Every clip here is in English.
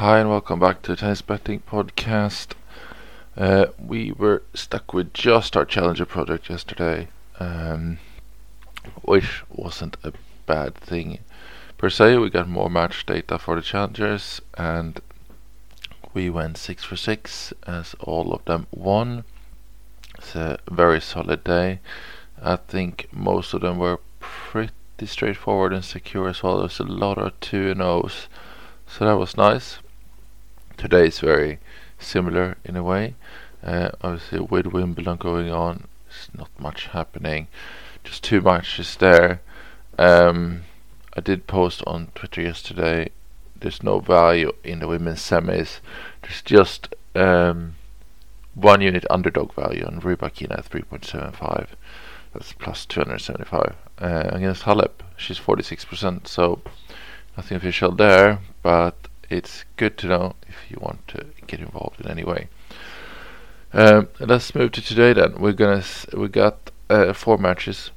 Hi and welcome back to the Tennis Betting Podcast. Uh, we were stuck with just our Challenger project yesterday, um, which wasn't a bad thing per se. We got more match data for the Challengers and we went 6 for 6 as all of them won. It's a very solid day. I think most of them were pretty straightforward and secure as well. There's a lot of 2 and O's, so that was nice. Today is very similar in a way. Uh, obviously, with Wimbledon going on, it's not much happening. Just two matches there. Um, I did post on Twitter yesterday. There's no value in the women's semis. There's just um, one unit underdog value on Rybakina at 3.75. That's plus 275 uh, against Halep. She's 46%, so nothing official there, but it's good to know if you want to get involved in any way. Um, let's move to today then. We're gonna we got uh, four matches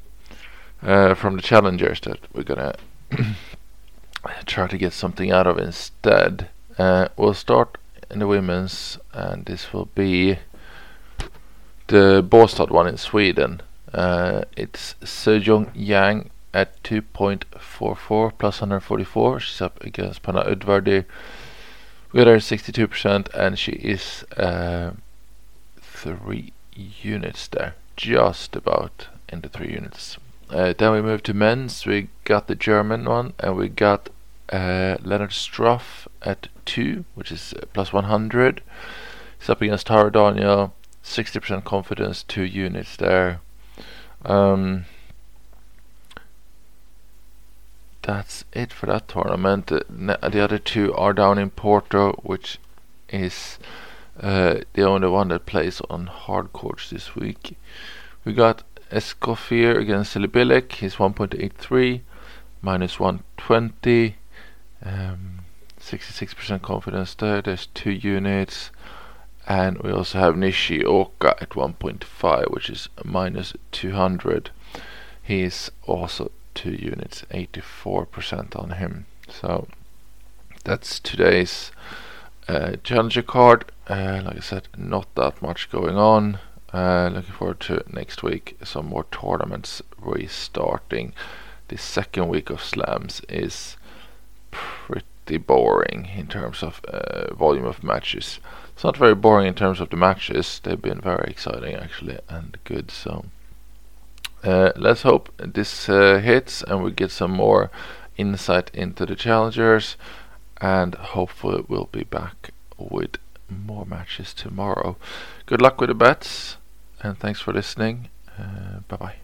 uh, from the challengers that we're gonna try to get something out of instead. Uh, we'll start in the women's, and this will be the Båstad one in Sweden. Uh, it's Sejong Yang at 2.44 plus 144. She's up against Panna Udvardi with her 62%, and she is uh, three units there, just about in the three units. Uh, then we move to men's. We got the German one, and we got uh, Lennard Struff at 2, which is uh, plus 100. He's up against Taro Daniel, 60% confidence, 2 units there. Um, that's it for that tournament. The other two are down in Porto, which is uh, the only one that plays on hard courts this week. We got Escoffier against Silibilic. He's 1.83, minus 120. Um, 66% confidence there. There's two units. And we also have Nishioka at 1.5, which is minus 200. He's also two units, 84% on him. So that's today's uh, challenger card. Uh, like I said, not that much going on. Uh, looking forward to next week. Some more tournaments restarting. The second week of slams is pretty boring in terms of uh, volume of matches. It's not very boring in terms of the matches. They've been very exciting actually and good. So uh, let's hope this uh, hits and we get some more insight into the challengers. And hopefully we'll be back with more matches tomorrow. Good luck with the bets and thanks for listening. Uh, bye bye.